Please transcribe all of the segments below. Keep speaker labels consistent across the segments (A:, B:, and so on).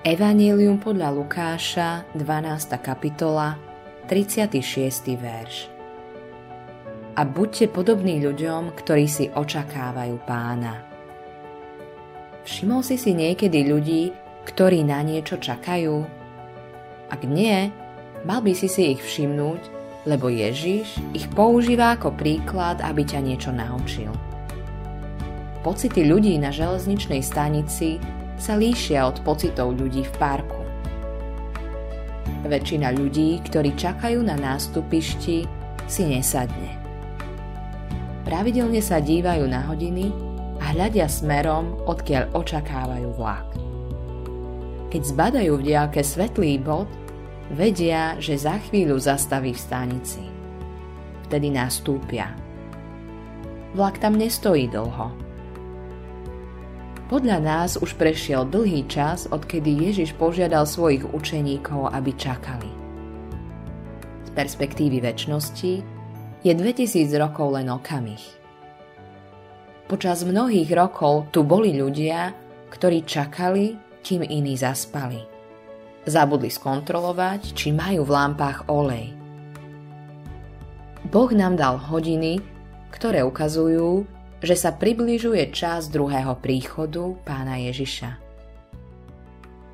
A: Evangelium podľa Lukáša, 12. kapitola, 36. verš. A buďte podobní ľuďom, ktorí si očakávajú pána. Všimol si si niekedy ľudí, ktorí na niečo čakajú? Ak nie, mal by si si ich všimnúť, lebo Ježiš ich používa ako príklad, aby ťa niečo naučil. Pocity ľudí na železničnej stanici sa líšia od pocitov ľudí v parku. Väčšina ľudí, ktorí čakajú na nástupišti, si nesadne. Pravidelne sa dívajú na hodiny a hľadia smerom, odkiaľ očakávajú vlak. Keď zbadajú v diálke svetlý bod, vedia, že za chvíľu zastaví v stanici. Vtedy nastúpia. Vlak tam nestojí dlho, podľa nás už prešiel dlhý čas, odkedy Ježiš požiadal svojich učeníkov, aby čakali. Z perspektívy väčšnosti je 2000 rokov len okamih. Počas mnohých rokov tu boli ľudia, ktorí čakali, kým iní zaspali. Zabudli skontrolovať, či majú v lampách olej. Boh nám dal hodiny, ktoré ukazujú, že sa približuje čas druhého príchodu pána Ježiša.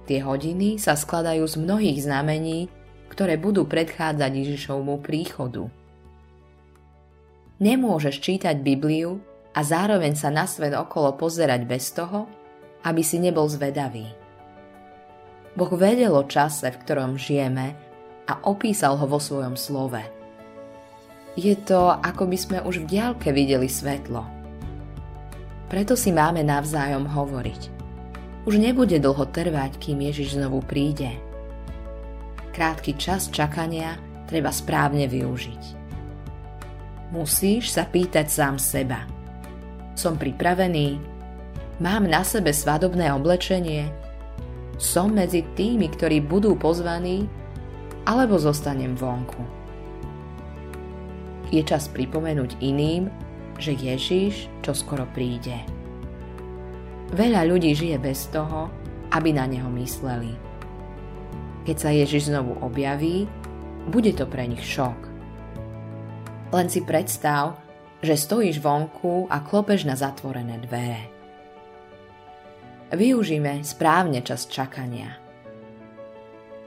A: Tie hodiny sa skladajú z mnohých znamení, ktoré budú predchádzať Ježišovmu príchodu. Nemôžeš čítať Bibliu a zároveň sa na svet okolo pozerať bez toho, aby si nebol zvedavý. Boh vedel o čase, v ktorom žijeme a opísal ho vo svojom slove. Je to, ako by sme už v diálke videli svetlo – preto si máme navzájom hovoriť. Už nebude dlho trvať, kým Ježiš znovu príde. Krátky čas čakania treba správne využiť. Musíš sa pýtať sám seba. Som pripravený? Mám na sebe svadobné oblečenie? Som medzi tými, ktorí budú pozvaní? Alebo zostanem vonku? Je čas pripomenúť iným, že Ježiš čo skoro príde. Veľa ľudí žije bez toho, aby na neho mysleli. Keď sa Ježiš znovu objaví, bude to pre nich šok. Len si predstav, že stojíš vonku a klopeš na zatvorené dvere. Využíme správne čas čakania.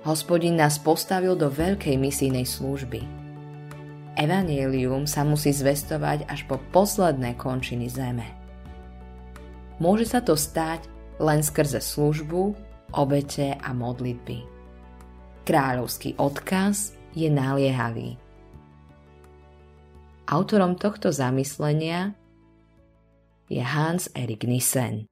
A: Hospodin nás postavil do veľkej misijnej služby – Evangelium sa musí zvestovať až po posledné končiny zeme. Môže sa to stať len skrze službu, obete a modlitby. Kráľovský odkaz je naliehavý. Autorom tohto zamyslenia je Hans Erik Nissen.